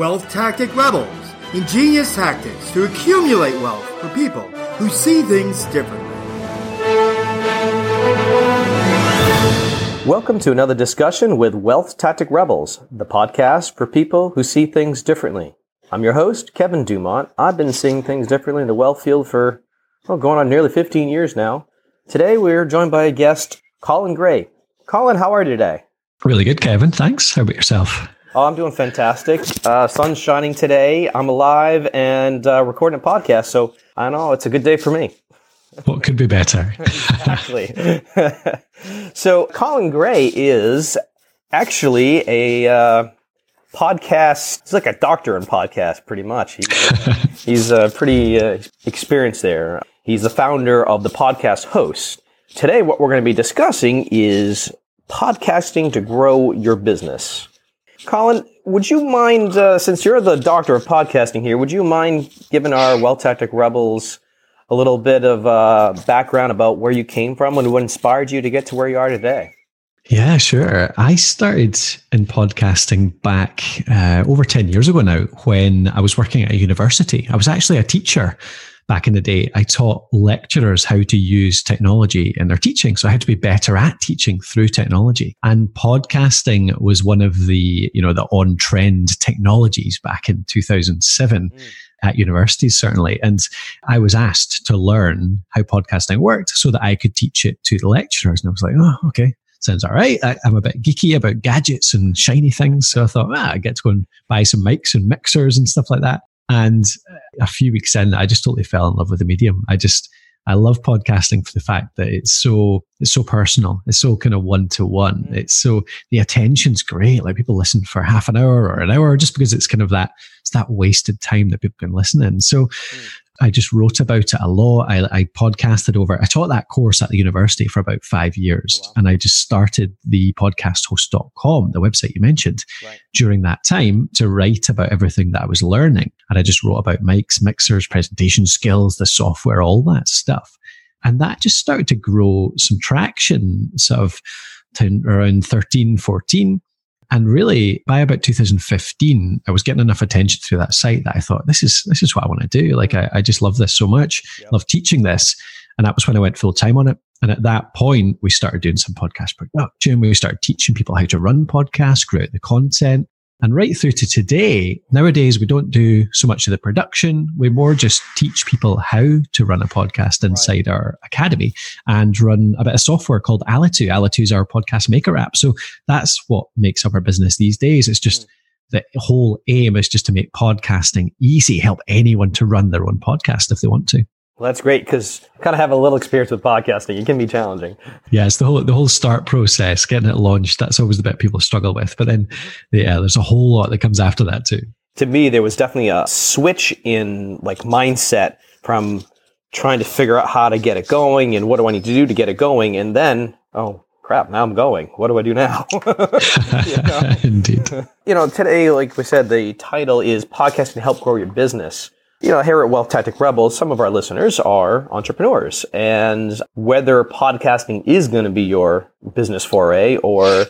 Wealth Tactic Rebels ingenious tactics to accumulate wealth for people who see things differently. Welcome to another discussion with Wealth Tactic Rebels, the podcast for people who see things differently. I'm your host, Kevin Dumont. I've been seeing things differently in the wealth field for, well, going on nearly 15 years now. Today we're joined by a guest, Colin Gray. Colin, how are you today? Really good, Kevin. Thanks. How about yourself? Oh, I'm doing fantastic. Uh, sun's shining today. I'm alive and uh, recording a podcast. So I know it's a good day for me. What could be better? exactly. so Colin Gray is actually a uh, podcast. He's like a doctor in podcast, pretty much. He's, he's uh, pretty uh, experienced there. He's the founder of the podcast host. Today, what we're going to be discussing is podcasting to grow your business. Colin, would you mind, uh, since you're the doctor of podcasting here, would you mind giving our Wealth Tactic Rebels a little bit of uh, background about where you came from and what inspired you to get to where you are today? Yeah, sure. I started in podcasting back uh, over 10 years ago now when I was working at a university. I was actually a teacher back in the day, I taught lecturers how to use technology in their teaching. So I had to be better at teaching through technology. And podcasting was one of the, you know, the on trend technologies back in 2007. Mm. At universities, certainly. And I was asked to learn how podcasting worked so that I could teach it to the lecturers. And I was like, oh, okay, sounds all right. I, am a bit geeky about gadgets and shiny things. So I thought, ah, I get to go and buy some mics and mixers and stuff like that. And a few weeks in, I just totally fell in love with the medium. I just, I love podcasting for the fact that it's so, it's so personal. It's so kind of one to one. It's so, the attention's great. Like people listen for half an hour or an hour just because it's kind of that, it's that wasted time that people can listen in. So mm. I just wrote about it a lot. I, I, podcasted over. I taught that course at the university for about five years, oh, wow. and I just started the podcasthost.com, the website you mentioned, right. during that time to write about everything that I was learning. And I just wrote about mics, mixers, presentation skills, the software, all that stuff. And that just started to grow some traction, sort of around 13, 14. And really, by about 2015, I was getting enough attention through that site that I thought, this is this is what I want to do. Like, I, I just love this so much, yep. love teaching this. And that was when I went full time on it. And at that point, we started doing some podcast production. Oh, we started teaching people how to run podcasts, create the content. And right through to today, nowadays we don't do so much of the production. We more just teach people how to run a podcast inside right. our academy and run a bit of software called Alitu. Alitu is our podcast maker app. So that's what makes up our business these days. It's just mm. the whole aim is just to make podcasting easy, help anyone to run their own podcast if they want to. Well, that's great because I kind of have a little experience with podcasting. It can be challenging. Yeah, it's the whole the whole start process, getting it launched. That's always the bit people struggle with. But then, yeah, there's a whole lot that comes after that too. To me, there was definitely a switch in like mindset from trying to figure out how to get it going and what do I need to do to get it going, and then oh crap, now I'm going. What do I do now? Indeed. You know, today, like we said, the title is podcasting to help grow your business you know, here at Wealth Tactic Rebels, some of our listeners are entrepreneurs. And whether podcasting is going to be your business foray or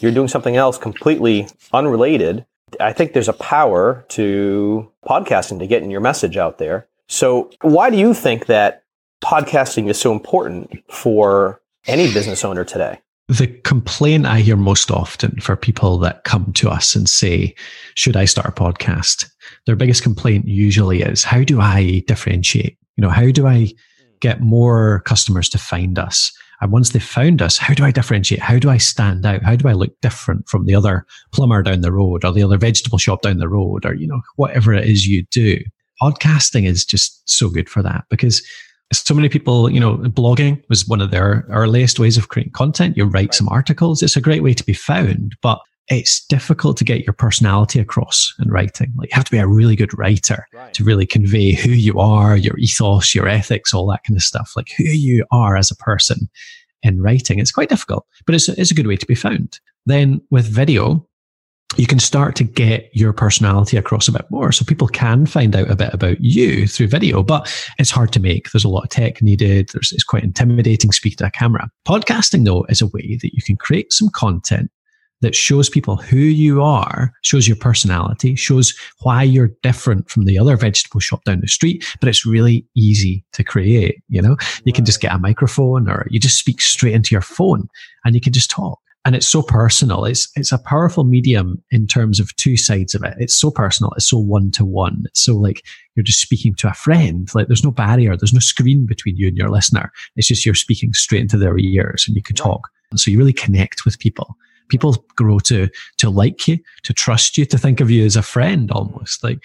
you're doing something else completely unrelated, I think there's a power to podcasting to getting your message out there. So, why do you think that podcasting is so important for any business owner today? The complaint I hear most often for people that come to us and say, Should I start a podcast? Their biggest complaint usually is, How do I differentiate? You know, how do I mm. get more customers to find us? And once they've found us, how do I differentiate? How do I stand out? How do I look different from the other plumber down the road or the other vegetable shop down the road or, you know, whatever it is you do? Podcasting is just so good for that because so many people, you know, blogging was one of their earliest ways of creating content. You write some articles. It's a great way to be found, but it's difficult to get your personality across in writing. Like you have to be a really good writer right. to really convey who you are, your ethos, your ethics, all that kind of stuff. Like who you are as a person in writing. It's quite difficult, but it's, it's a good way to be found. Then with video, you can start to get your personality across a bit more. So people can find out a bit about you through video, but it's hard to make. There's a lot of tech needed. There's, it's quite intimidating speaking to a camera. Podcasting, though, is a way that you can create some content that shows people who you are, shows your personality, shows why you're different from the other vegetable shop down the street, but it's really easy to create, you know? You can just get a microphone or you just speak straight into your phone and you can just talk. And it's so personal. It's it's a powerful medium in terms of two sides of it. It's so personal. It's so one to one. It's so like you're just speaking to a friend. Like there's no barrier. There's no screen between you and your listener. It's just you're speaking straight into their ears and you can talk. And so you really connect with people people grow to to like you, to trust you, to think of you as a friend almost. Like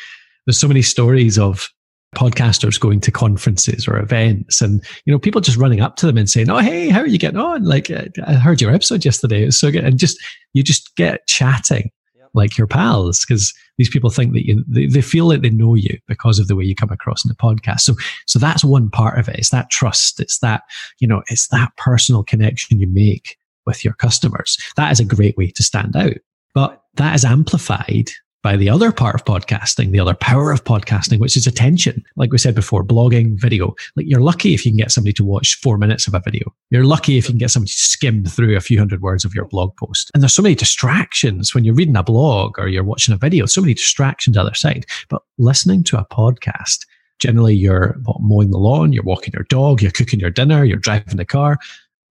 there's so many stories of podcasters going to conferences or events and you know people just running up to them and saying oh hey how are you getting on? Like i heard your episode yesterday. It was so good. And just you just get chatting like your pals because these people think that you they, they feel like they know you because of the way you come across in the podcast. So so that's one part of it. It's that trust. It's that you know it's that personal connection you make with your customers. That is a great way to stand out. But that is amplified by the other part of podcasting, the other power of podcasting, which is attention. Like we said before, blogging, video. Like you're lucky if you can get somebody to watch four minutes of a video. You're lucky if you can get somebody to skim through a few hundred words of your blog post. And there's so many distractions when you're reading a blog or you're watching a video, so many distractions on the other side. But listening to a podcast, generally you're mowing the lawn, you're walking your dog, you're cooking your dinner, you're driving the car.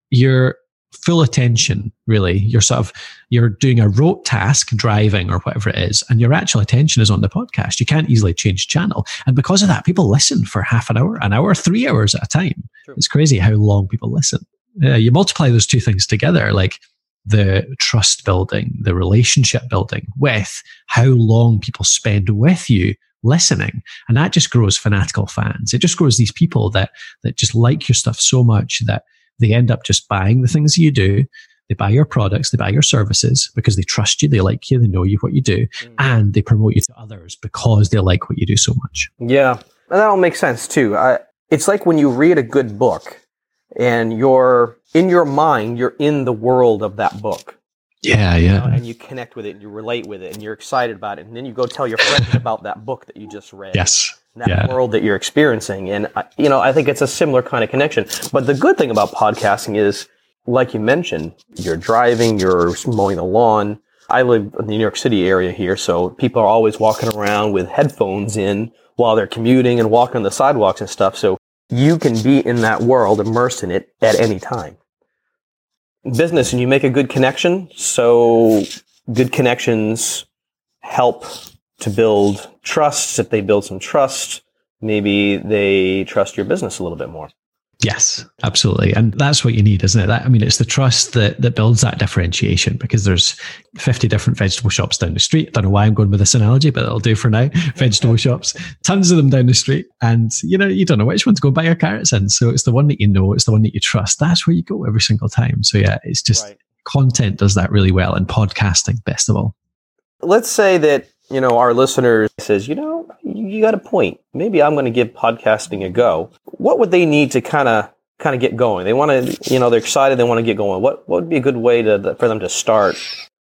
You're full attention, really. You're sort of, you're doing a rote task, driving or whatever it is, and your actual attention is on the podcast. You can't easily change channel. And because of that, people listen for half an hour, an hour, three hours at a time. True. It's crazy how long people listen. Uh, you multiply those two things together, like the trust building, the relationship building with how long people spend with you listening and that just grows fanatical fans it just grows these people that that just like your stuff so much that they end up just buying the things you do. They buy your products, they buy your services because they trust you, they like you, they know you what you do, mm. and they promote you to others because they like what you do so much. Yeah, and that all makes sense too. I, it's like when you read a good book and you're in your mind, you're in the world of that book. Yeah, yeah. You know, and you connect with it and you relate with it and you're excited about it. And then you go tell your friends about that book that you just read. Yes that yeah. world that you're experiencing. And, uh, you know, I think it's a similar kind of connection. But the good thing about podcasting is, like you mentioned, you're driving, you're mowing the lawn. I live in the New York City area here, so people are always walking around with headphones in while they're commuting and walking on the sidewalks and stuff. So you can be in that world, immersed in it at any time. Business, and you make a good connection. So good connections help to build trust. If they build some trust, maybe they trust your business a little bit more. Yes, absolutely. And that's what you need, isn't it? That, I mean, it's the trust that, that builds that differentiation because there's 50 different vegetable shops down the street. I don't know why I'm going with this analogy, but it'll do for now. vegetable shops, tons of them down the street. And, you know, you don't know which one to go buy your carrots in. So it's the one that you know, it's the one that you trust. That's where you go every single time. So yeah, it's just right. content does that really well and podcasting best of all. Let's say that you know, our listener says, you know, you got a point. Maybe I'm going to give podcasting a go. What would they need to kind of kind of get going? They want to, you know, they're excited. They want to get going. What what would be a good way to for them to start?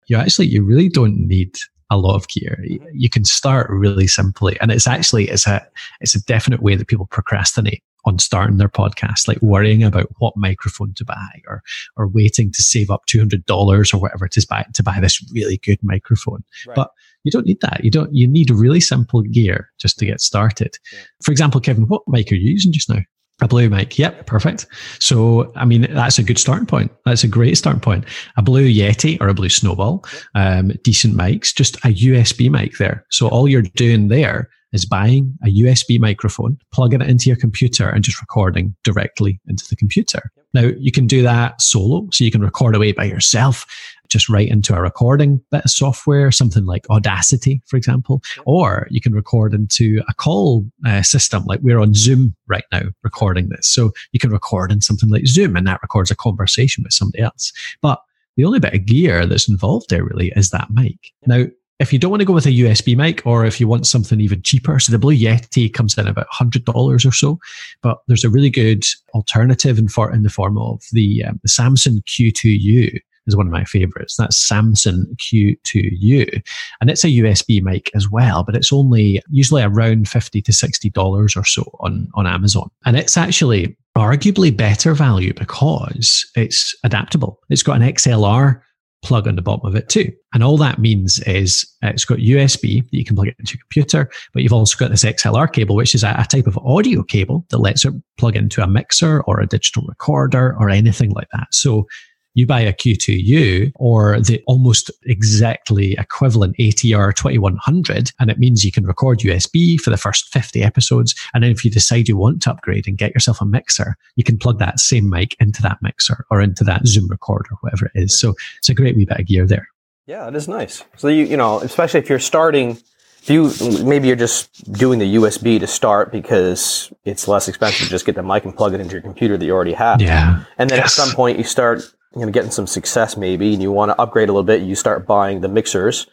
You actually, you really don't need a lot of gear. Mm-hmm. You can start really simply, and it's actually it's a it's a definite way that people procrastinate on starting their podcast, like worrying about what microphone to buy or or waiting to save up two hundred dollars or whatever to buy to buy this really good microphone. Right. But you don't need that. You don't. You need really simple gear just to get started. Yeah. For example, Kevin, what mic are you using just now? A blue mic. Yep, perfect. So, I mean, that's a good starting point. That's a great starting point. A blue Yeti or a blue Snowball, um, decent mics, just a USB mic there. So all you're doing there is buying a USB microphone, plugging it into your computer and just recording directly into the computer. Now you can do that solo. So you can record away by yourself, just right into a recording bit of software, something like Audacity, for example, or you can record into a call uh, system. Like we're on Zoom right now recording this. So you can record in something like Zoom and that records a conversation with somebody else. But the only bit of gear that's involved there really is that mic. Now, if you don't want to go with a USB mic or if you want something even cheaper, so the Blue Yeti comes in about $100 or so, but there's a really good alternative in, for, in the form of the, um, the Samson Q2U is one of my favorites. That's Samson Q2U. And it's a USB mic as well, but it's only usually around 50 to $60 or so on, on Amazon. And it's actually arguably better value because it's adaptable. It's got an XLR plug on the bottom of it too. And all that means is it's got USB that you can plug it into your computer, but you've also got this XLR cable, which is a, a, type of audio cable that lets it plug into a mixer or a digital recorder or anything like that. So you buy a Q2U or the almost exactly equivalent ATR 2100, and it means you can record USB for the first 50 episodes. And then if you decide you want to upgrade and get yourself a mixer, you can plug that same mic into that mixer or into that Zoom recorder, whatever it is. So it's a great wee bit of gear there. Yeah, it is nice. So you you know, especially if you're starting if you maybe you're just doing the USB to start because it's less expensive to just get the mic and plug it into your computer that you already have. Yeah. And then yes. at some point you start you know, getting some success maybe, and you want to upgrade a little bit, you start buying the mixers.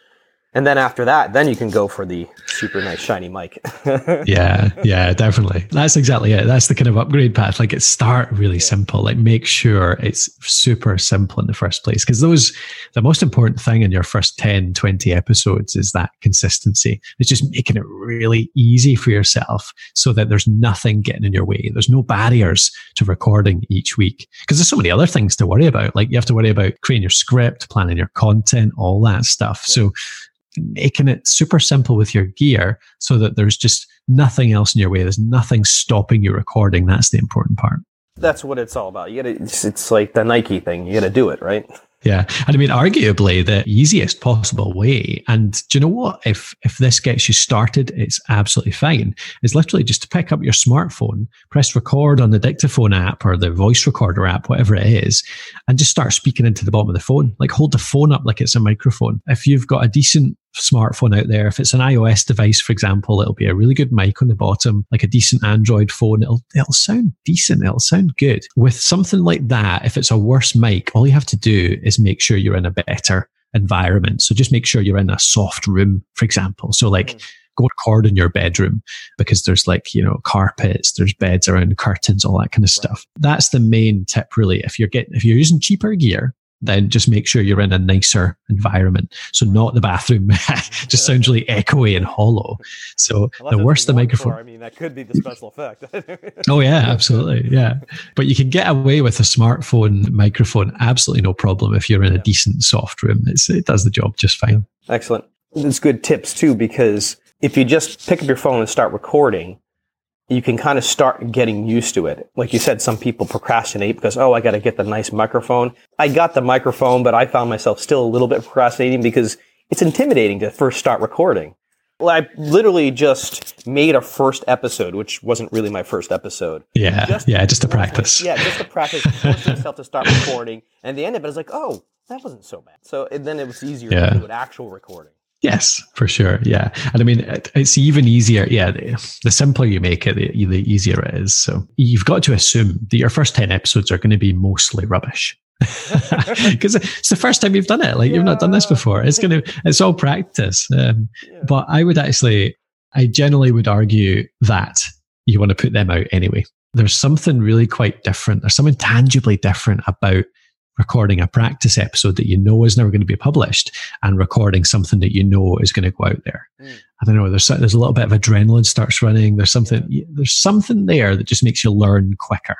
And then after that, then you can go for the super nice shiny mic. yeah, yeah, definitely. That's exactly it. That's the kind of upgrade path. Like it start really yeah. simple. Like make sure it's super simple in the first place. Because those the most important thing in your first 10, 20 episodes is that consistency. It's just making it really easy for yourself so that there's nothing getting in your way. There's no barriers to recording each week. Because there's so many other things to worry about. Like you have to worry about creating your script, planning your content, all that stuff. Yeah. So making it super simple with your gear so that there's just nothing else in your way. There's nothing stopping you recording. That's the important part. That's what it's all about. You gotta, it's, it's like the Nike thing. You gotta do it, right? Yeah. And I mean, arguably the easiest possible way. And do you know what? If, if this gets you started, it's absolutely fine. It's literally just to pick up your smartphone, press record on the dictaphone app or the voice recorder app, whatever it is, and just start speaking into the bottom of the phone. Like hold the phone up like it's a microphone. If you've got a decent smartphone out there. If it's an iOS device, for example, it'll be a really good mic on the bottom, like a decent Android phone. It'll, it'll sound decent. It'll sound good. With something like that, if it's a worse mic, all you have to do is make sure you're in a better environment. So just make sure you're in a soft room, for example. So like, mm. Go record in your bedroom because there's like, you know, carpets, there's beds around curtains, all that kind of stuff. That's the main tip really. If you're getting, if you're using cheaper gear, then just make sure you're in a nicer environment. So not the bathroom. just sounds really echoey and hollow. So the worse the microphone. For, I mean, that could be the special effect. oh yeah, absolutely. Yeah. But you can get away with a smartphone microphone. Absolutely no problem. If you're in a decent soft room, it's, it does the job just fine. Excellent. It's good tips too, because if you just pick up your phone and start recording, you can kind of start getting used to it. Like you said, some people procrastinate because, oh, I got to get the nice microphone. I got the microphone, but I found myself still a little bit procrastinating because it's intimidating to first start recording. Well, I literally just made a first episode, which wasn't really my first episode. Yeah, just yeah, just to practice. Yeah, just to practice, force myself to start recording. And the end of it, I was like, oh, that wasn't so bad. So then it was easier yeah. to do an actual recording. Yes, for sure. Yeah. And I mean, it's even easier. Yeah. The, the simpler you make it, the, the easier it is. So you've got to assume that your first 10 episodes are going to be mostly rubbish. Because it's the first time you've done it. Like, yeah. you've not done this before. It's going to, it's all practice. Um, yeah. But I would actually, I generally would argue that you want to put them out anyway. There's something really quite different. There's something tangibly different about recording a practice episode that you know is never going to be published and recording something that you know is going to go out there. Mm. I don't know. There's there's a little bit of adrenaline starts running. There's something yeah. there's something there that just makes you learn quicker.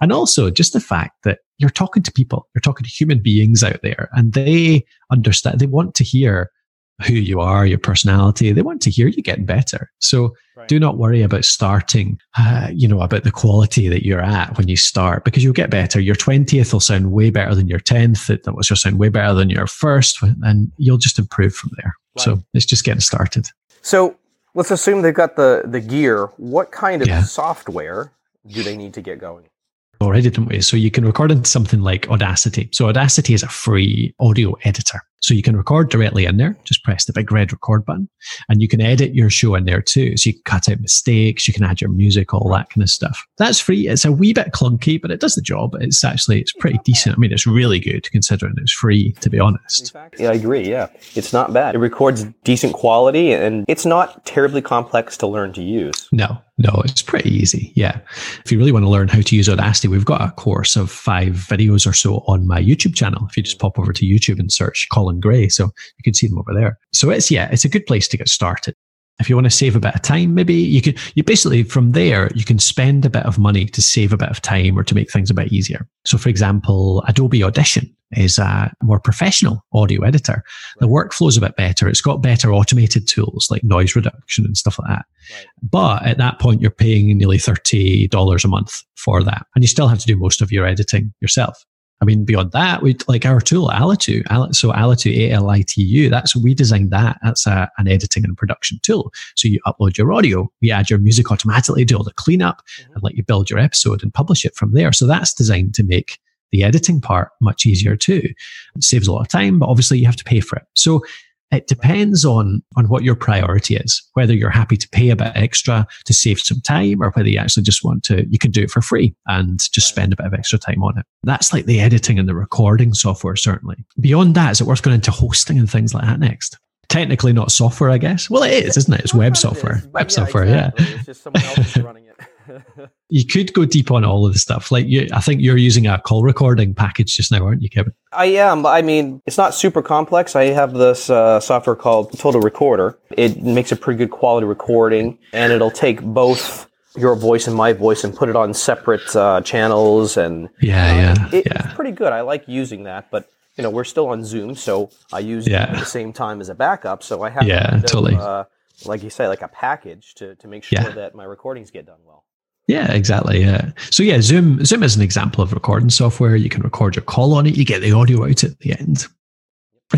And also just the fact that you're talking to people, you're talking to human beings out there and they understand, they want to hear who you are, your personality. They want to hear you getting better. So right. do not worry about starting, uh, you know, about the quality that you're at when you start because you'll get better. Your 20th will sound way better than your 10th. That will just sound way better than your first and you'll just improve from there. Right. So it's just getting started. So let's assume they've got the, the gear. What kind of yeah. software do they need to get going? Already, don't we? So you can record into something like Audacity. So Audacity is a free audio editor. So you can record directly in there. Just press the big red record button and you can edit your show in there too. So you can cut out mistakes. You can add your music, all that kind of stuff. That's free. It's a wee bit clunky, but it does the job. It's actually, it's pretty decent. I mean, it's really good considering it's free, to be honest. Yeah, I agree. Yeah. It's not bad. It records decent quality and it's not terribly complex to learn to use. No, no, it's pretty easy. Yeah. If you really want to learn how to use Audacity, we've got a course of five videos or so on my YouTube channel. If you just pop over to YouTube and search Colin Gray. So you can see them over there. So it's, yeah, it's a good place to get started. if you want to save a bit of time, maybe you can, you basically from there, you can spend a bit of money to save a bit of time or to make things a bit easier. So for example, Adobe Audition is a more professional audio editor. The workflow is a bit better. It's got better automated tools like noise reduction and stuff like that. Right. But at that point, you're paying nearly $30 a month for that. And you still have to do most of your editing yourself. I mean, beyond that, we like our tool, Alitu. So Alitu, A-L-I-T-U, that's, we designed that. That's a, an editing and production tool. So you upload your audio, we add your music automatically, do all the cleanup mm-hmm. and let you build your episode and publish it from there. So that's designed to make the editing part much easier too. It saves a lot of time, but obviously you have to pay for it. So it depends on, on what your priority is, whether you're happy to pay a bit extra to save some time or whether you actually just want to, you can do it for free and just spend a bit of extra time on it. That's like the editing and the recording software, certainly. Beyond that, is it worth going into hosting and things like that next? Technically not software, I guess. Well, it is, isn't it? It's web software. Web yeah, software, exactly. yeah. It's just someone else running it. you could go deep on all of the stuff. Like you, I think you're using a call recording package just now, aren't you, Kevin? I am. I mean, it's not super complex. I have this uh, software called Total Recorder. It makes a pretty good quality recording, and it'll take both your voice and my voice and put it on separate uh, channels. And yeah, uh, yeah, it, yeah, it's pretty good. I like using that, but you know, we're still on Zoom, so I use yeah. it at the same time as a backup. So I have yeah, of, totally. Uh, like you say, like a package to to make sure yeah. that my recordings get done well. Yeah, exactly. Yeah. So yeah, Zoom Zoom is an example of recording software. You can record your call on it. You get the audio out at the end.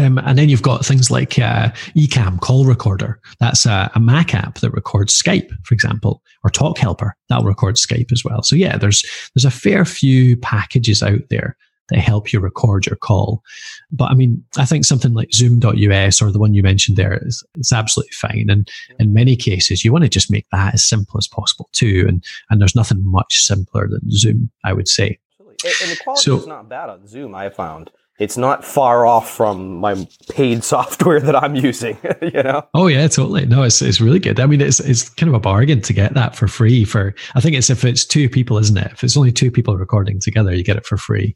Um, and then you've got things like uh, Ecamm Call Recorder. That's a, a, Mac app that records Skype, for example, or Talk Helper that records Skype as well. So yeah, there's there's a fair few packages out there that help you record your call. But I mean, I think something like Zoom.us or the one you mentioned there is it's absolutely fine. And in many cases, you want to just make that as simple as possible too. And and there's nothing much simpler than Zoom, I would say. And the quality so, is not bad on Zoom. I found it's not far off from my paid software that I'm using. you know? Oh yeah, totally. No, it's it's really good. I mean, it's it's kind of a bargain to get that for free. For I think it's if it's two people, isn't it? If it's only two people recording together, you get it for free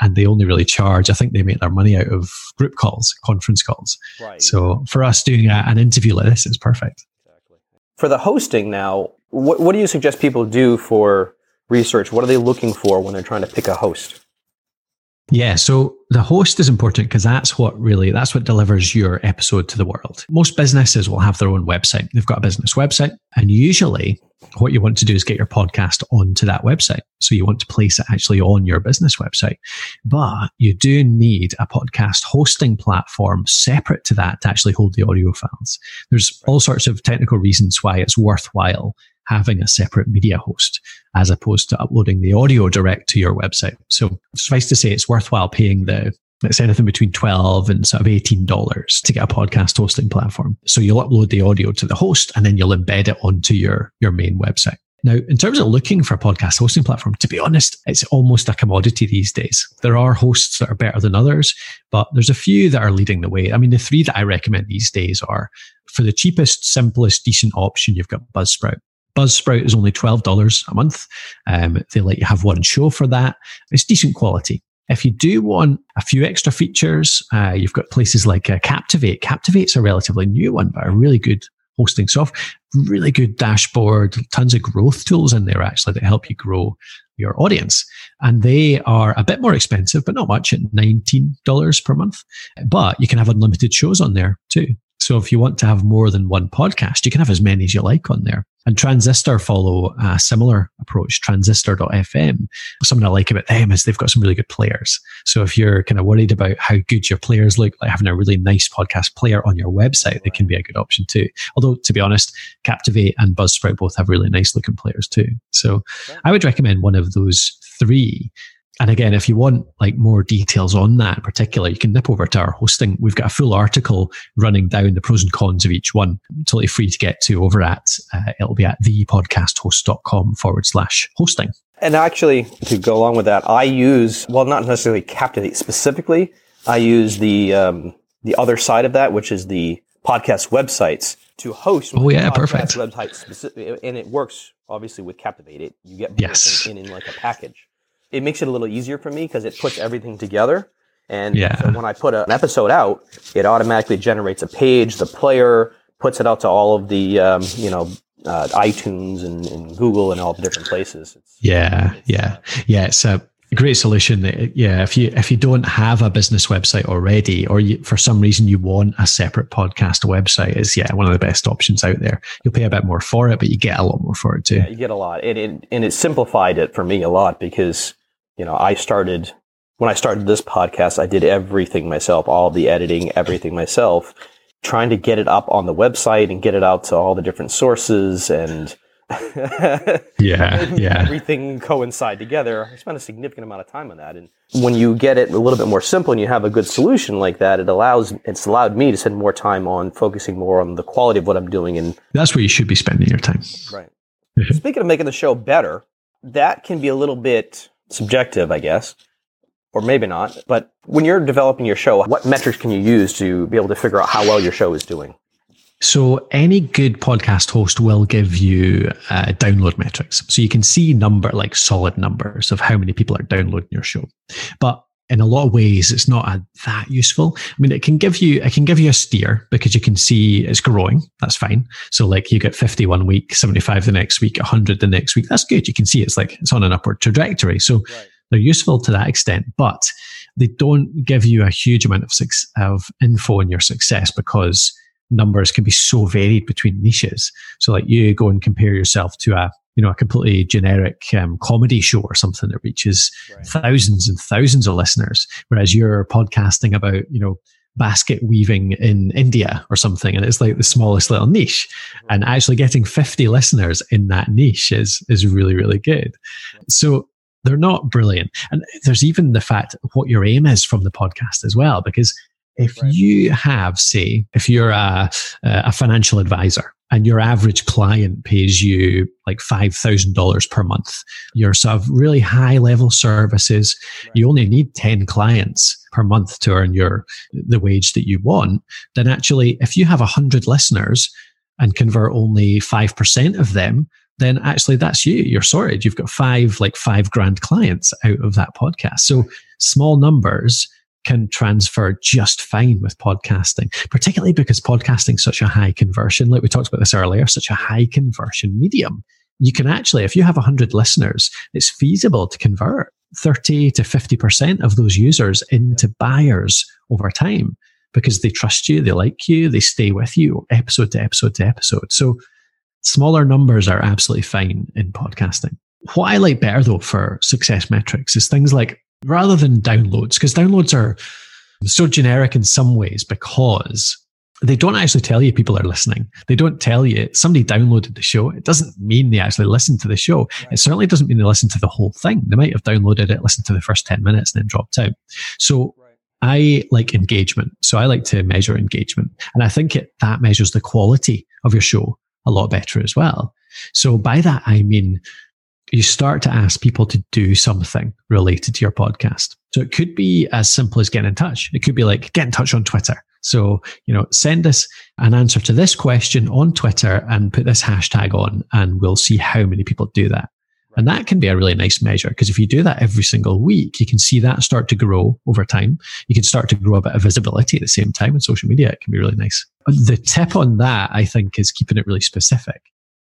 and they only really charge. I think they make their money out of group calls, conference calls. Right. So for us doing a, an interview like this, it's perfect. Exactly. For the hosting now, what, what do you suggest people do for research? What are they looking for when they're trying to pick a host? Yeah, so the host is important because that's what really that's what delivers your episode to the world. Most businesses will have their own website. They've got a business website, and usually what you want to do is get your podcast onto that website. So you want to place it actually on your business website. But you do need a podcast hosting platform separate to that to actually hold the audio files. There's all sorts of technical reasons why it's worthwhile having a separate media host as opposed to uploading the audio direct to your website. So suffice to say, it's worthwhile paying the it's anything between 12 and sort of $18 to get a podcast hosting platform. So you'll upload the audio to the host and then you'll embed it onto your, your main website. Now, in terms of looking for a podcast hosting platform, to be honest, it's almost a commodity these days. There are hosts that are better than others, but there's a few that are leading the way. I mean, the three that I recommend these days are for the cheapest, simplest, decent option, you've got Buzzsprout. Buzzsprout is only $12 a month. Um, they let you have one show for that. It's decent quality. If you do want a few extra features, uh, you've got places like uh, Captivate. Captivate's a relatively new one, but a really good hosting software. Really good dashboard, tons of growth tools in there actually that help you grow your audience. And they are a bit more expensive, but not much at $19 per month. But you can have unlimited shows on there too. So if you want to have more than one podcast, you can have as many as you like on there. And Transistor follow a similar approach, transistor.fm. Something I like about them is they've got some really good players. So if you're kind of worried about how good your players look, like having a really nice podcast player on your website, they can be a good option too. Although to be honest, Captivate and Buzzsprout both have really nice looking players too. So I would recommend one of those three and again, if you want like more details on that in particular, you can nip over to our hosting. We've got a full article running down the pros and cons of each one. Totally free to get to over at, uh, it'll be at thepodcasthost.com forward slash hosting. And actually, to go along with that, I use, well, not necessarily Captivate specifically. I use the, um, the other side of that, which is the podcast websites to host. Oh yeah, perfect. Website specific, and it works obviously with Captivate. It, you get yes. in, in like a package it makes it a little easier for me because it puts everything together. And yeah. so when I put a, an episode out, it automatically generates a page, the player, puts it out to all of the um, you know uh, iTunes and, and, Google and all the different places. It's, yeah, it's, yeah, yeah. It's a great solution. That, Yeah, if you if you don't have a business website already, or you, for some reason you want a separate podcast website, is yeah one of the best options out there. You'll pay a bit more for it, but you get a lot more for it too. Yeah, you get a lot, and it, and it simplified it for me a lot because you know I started when I started this podcast, I did everything myself, all the editing, everything myself, trying to get it up on the website and get it out to all the different sources and yeah, yeah. Everything coincide together. I spent a significant amount of time on that. And when you get it a little bit more simple and you have a good solution like that, it allows it's allowed me to spend more time on focusing more on the quality of what I'm doing and that's where you should be spending your time. Right. Speaking of making the show better, that can be a little bit subjective, I guess or maybe not. But when you're developing your show, what metrics can you use to be able to figure out how well your show is doing? So any good podcast host will give you uh, download metrics. So you can see number like solid numbers of how many people are downloading your show. But in a lot of ways, it's not a, that useful. I mean, it can give you, it can give you a steer because you can see it's growing. That's fine. So like you get 50 one week, 75 the next week, 100 the next week. That's good. You can see it's like, it's on an upward trajectory. So right. They're useful to that extent, but they don't give you a huge amount of, of info on your success because numbers can be so varied between niches. So like you go and compare yourself to a you know a completely generic um, comedy show or something that reaches right. thousands and thousands of listeners, whereas you're podcasting about you know basket weaving in India or something, and it's like the smallest little niche. And actually getting 50 listeners in that niche is is really really good. So they're not brilliant. And there's even the fact what your aim is from the podcast as well, because if right. you have, say, if you're a, a financial advisor and your average client pays you like $5,000 per month, you're sort of really high level services. Right. You only need 10 clients per month to earn your, the wage that you want. Then actually, if you have a hundred listeners and convert only 5% of them, then actually that's you. You're sorted. You've got five, like five grand clients out of that podcast. So small numbers can transfer just fine with podcasting, particularly because podcasting such a high conversion. Like we talked about this earlier, such a high conversion medium. You can actually, if you have 100 listeners, it's feasible to convert 30 to 50% of those users into buyers over time because they trust you, they like you, they stay with you episode to episode to episode. So smaller numbers are absolutely fine in podcasting. What I like better though for success metrics is things like rather than downloads, because downloads are so generic in some ways because they don't actually tell you people are listening. They don't tell you somebody downloaded the show. It doesn't mean they actually listened to the show. Right. It certainly doesn't mean they listened to the whole thing. They might have downloaded it, listened to the first 10 minutes, and then dropped out. So right. I like engagement. So I like to measure engagement. And I think it, that measures the quality of your show a lot better as well. So by that, I mean, you start to ask people to do something related to your podcast. So it could be as simple as getting in touch. It could be like, get in touch on Twitter. So, you know, send us an answer to this question on Twitter and put this hashtag on, and we'll see how many people do that. And that can be a really nice measure because if you do that every single week, you can see that start to grow over time. You can start to grow a bit of visibility at the same time in social media. It can be really nice. The tip on that, I think, is keeping it really specific.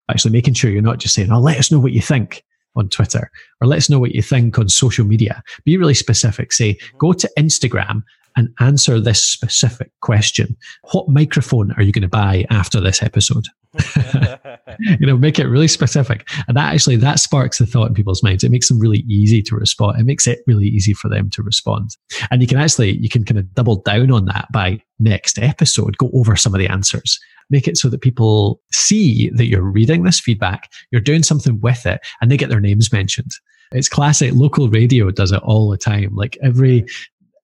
Actually making sure you're not just saying, oh, let us know what you think on Twitter or let us know what you think on social media. Be really specific. Say, mm-hmm. go to Instagram and answer this specific question. What microphone are you going to buy after this episode? you know, make it really specific. And that actually, that sparks the thought in people's minds. It makes them really easy to respond. It makes it really easy for them to respond. And you can actually, you can kind of double down on that by next episode, go over some of the answers make it so that people see that you're reading this feedback, you're doing something with it, and they get their names mentioned. It's classic. Local radio does it all the time. Like every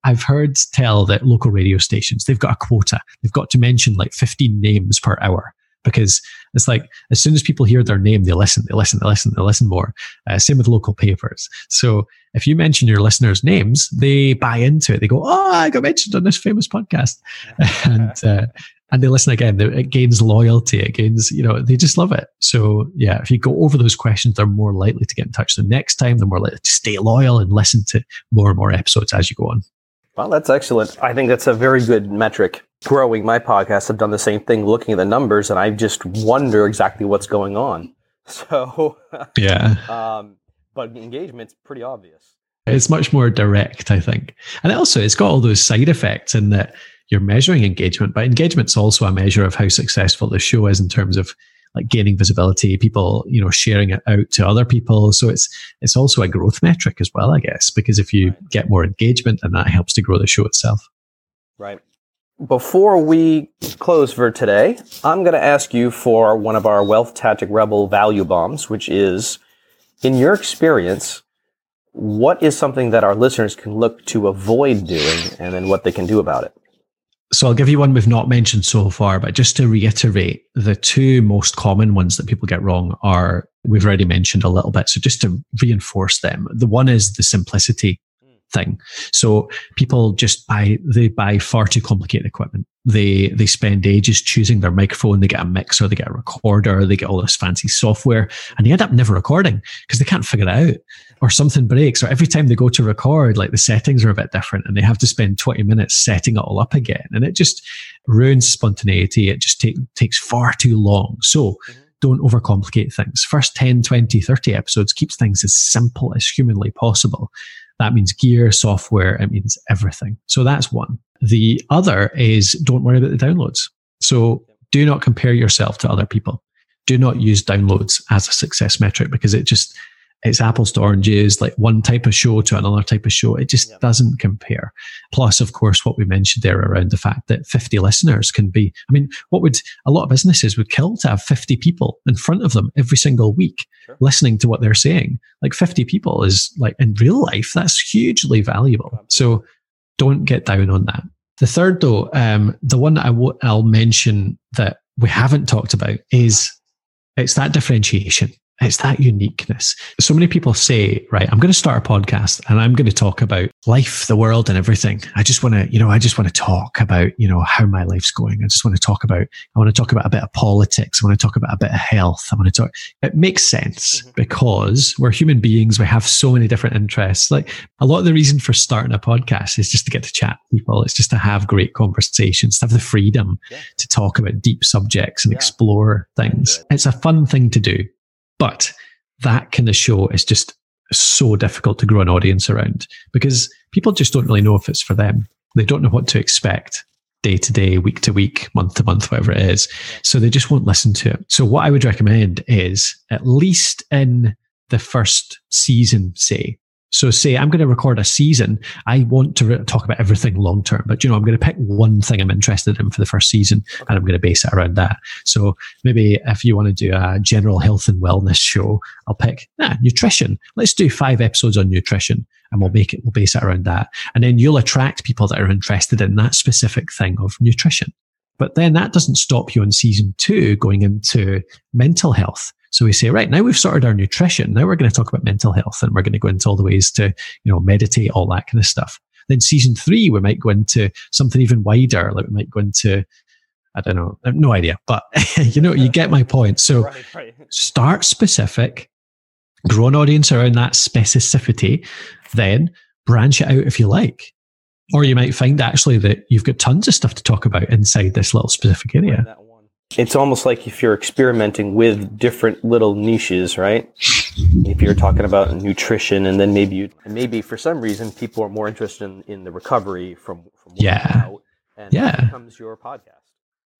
I've heard tell that local radio stations, they've got a quota. They've got to mention like 15 names per hour because it's like as soon as people hear their name, they listen, they listen, they listen, they listen more. Uh, same with local papers. So if you mention your listeners' names, they buy into it. They go, "Oh, I got mentioned on this famous podcast," and uh, and they listen again. It gains loyalty. It gains, you know, they just love it. So yeah, if you go over those questions, they're more likely to get in touch the next time. They're more likely to stay loyal and listen to more and more episodes as you go on. Well, that's excellent. I think that's a very good metric growing my podcast, I've done the same thing, looking at the numbers, and I just wonder exactly what's going on. So, yeah. um, but engagement's pretty obvious. It's much more direct, I think. And also, it's got all those side effects in that you're measuring engagement, but engagement's also a measure of how successful the show is in terms of like gaining visibility, people, you know, sharing it out to other people. So it's it's also a growth metric as well, I guess, because if you right. get more engagement, and that helps to grow the show itself. Right. Before we close for today, I'm going to ask you for one of our Wealth Tactic Rebel value bombs, which is, in your experience, what is something that our listeners can look to avoid doing, and then what they can do about it? So I'll give you one we've not mentioned so far, but just to reiterate, the two most common ones that people get wrong are we've already mentioned a little bit. So just to reinforce them, the one is the simplicity thing. So people just buy they buy far too complicated equipment. They they spend ages choosing their microphone. They get a mixer, they get a recorder, they get all this fancy software, and they end up never recording because they can't figure it out or something breaks, or every time they go to record, like the settings are a bit different and they have to spend 20 minutes setting it all up again. And it just ruins spontaneity. It just take, takes far too long. So mm-hmm. don't overcomplicate things. First 10, 20, 30 episodes keeps things as simple as humanly possible. That means gear, software, it means everything. So that's one. The other is don't worry about the downloads. So do not compare yourself to other people. Do not use downloads as a success metric because it just it's apples to oranges, like one type of show to another type of show. It just doesn't compare. Plus, of course, what we mentioned there around the fact that 50 listeners can be, I mean, what would a lot of businesses would kill to have 50 people in front of them every single week sure. listening to what they're saying. Like 50 people is like in real life, that's hugely valuable. So don't get down on that. The third, though, um, the one that I w- I'll mention that we haven't talked about is it's that differentiation. It's that uniqueness. So many people say, right, I'm going to start a podcast and I'm going to talk about life, the world and everything. I just want to, you know, I just want to talk about, you know, how my life's going. I just want to talk about, I want to talk about a bit of politics. I want to talk about a bit of health. I want to talk. It makes sense mm-hmm. because we're human beings. We have so many different interests. Like a lot of the reason for starting a podcast is just to get to chat people. It's just to have great conversations, to have the freedom yeah. to talk about deep subjects and yeah. explore things. It's a fun thing to do. But that kind of show is just so difficult to grow an audience around because people just don't really know if it's for them. They don't know what to expect day to day, week to week, month to month, whatever it is. So they just won't listen to it. So what I would recommend is at least in the first season, say, so say I'm going to record a season. I want to re- talk about everything long term, but you know, I'm going to pick one thing I'm interested in for the first season and I'm going to base it around that. So maybe if you want to do a general health and wellness show, I'll pick nah, nutrition. Let's do five episodes on nutrition and we'll make it, we'll base it around that. And then you'll attract people that are interested in that specific thing of nutrition. But then that doesn't stop you in season two going into mental health. So we say, right, now we've sorted our nutrition. Now we're going to talk about mental health and we're going to go into all the ways to, you know, meditate, all that kind of stuff. Then season three, we might go into something even wider. Like we might go into, I don't know, I have no idea, but you know, you get my point. So right, right. start specific, grow an audience around that specificity, then branch it out if you like. Or you might find actually that you've got tons of stuff to talk about inside this little specific area. It's almost like if you're experimenting with different little niches, right? if you're talking about nutrition, and then maybe you, maybe for some reason people are more interested in, in the recovery from, from yeah, out, and yeah, that becomes your podcast.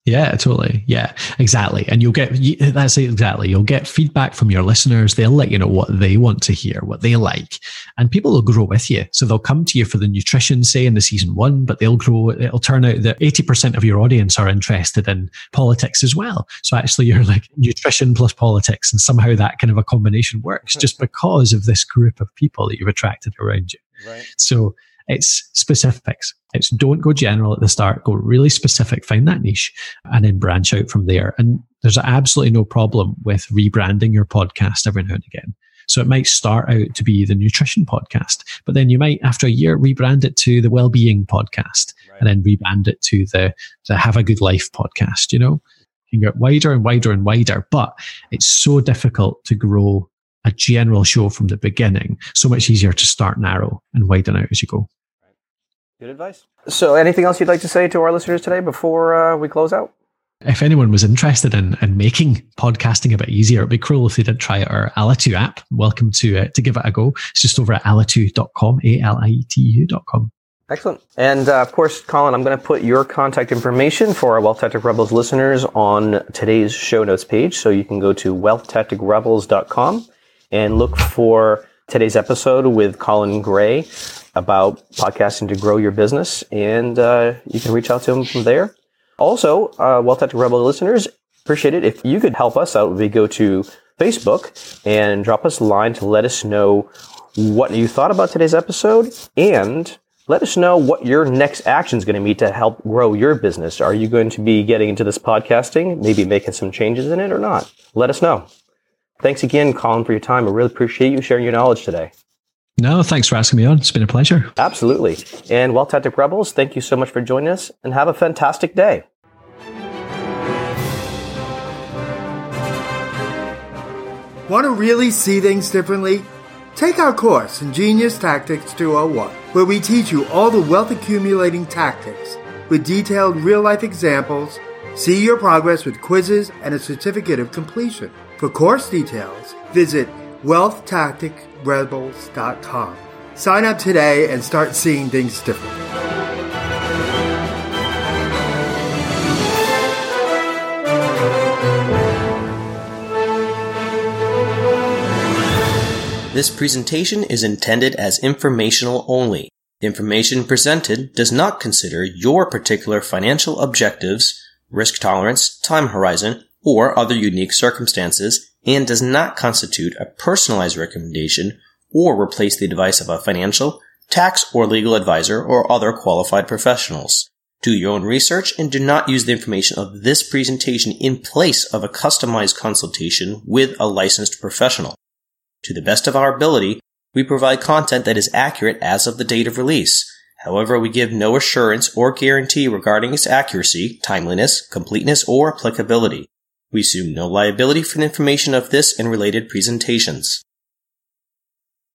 Yeah, totally. Yeah, exactly. And you'll get that's it exactly. You'll get feedback from your listeners. They'll let you know what they want to hear, what they like, and people will grow with you. So they'll come to you for the nutrition, say in the season one, but they'll grow. It'll turn out that eighty percent of your audience are interested in politics as well. So actually, you're like nutrition plus politics, and somehow that kind of a combination works just because of this group of people that you've attracted around you. Right. So it's specifics. It's don't go general at the start, go really specific, find that niche, and then branch out from there. And there's absolutely no problem with rebranding your podcast every now and again. So it might start out to be the nutrition podcast, but then you might, after a year, rebrand it to the well-being podcast, right. and then rebrand it to the the Have a Good Life podcast. You know, you can get wider and wider and wider, but it's so difficult to grow a general show from the beginning. So much easier to start narrow and widen out as you go. Good advice. So, anything else you'd like to say to our listeners today before uh, we close out? If anyone was interested in, in making podcasting a bit easier, it'd be cruel if they didn't try our Alitu app. Welcome to uh, to give it a go. It's just over at alitu.com, A-L-I-E-T-U.com. Excellent. And uh, of course, Colin, I'm going to put your contact information for our Wealth Tactic Rebels listeners on today's show notes page. So you can go to wealthtacticrebels.com and look for today's episode with Colin Gray about podcasting to grow your business. And uh, you can reach out to him from there. Also, uh, Wealth Tactic Rebel listeners, appreciate it if you could help us out. We go to Facebook and drop us a line to let us know what you thought about today's episode and let us know what your next action is going to be to help grow your business. Are you going to be getting into this podcasting, maybe making some changes in it or not? Let us know. Thanks again, Colin, for your time. I really appreciate you sharing your knowledge today. No, thanks for asking me on. It's been a pleasure. Absolutely. And Wealth Tactic Rebels, thank you so much for joining us and have a fantastic day. Want to really see things differently? Take our course, Ingenious Tactics 201, where we teach you all the wealth accumulating tactics with detailed real life examples. See your progress with quizzes and a certificate of completion. For course details, visit wealthtacticrebels.com. Sign up today and start seeing things differently. This presentation is intended as informational only. The information presented does not consider your particular financial objectives, risk tolerance, time horizon, or other unique circumstances, and does not constitute a personalized recommendation or replace the advice of a financial, tax, or legal advisor or other qualified professionals. Do your own research and do not use the information of this presentation in place of a customized consultation with a licensed professional. To the best of our ability, we provide content that is accurate as of the date of release. However, we give no assurance or guarantee regarding its accuracy, timeliness, completeness, or applicability. We assume no liability for the information of this and related presentations.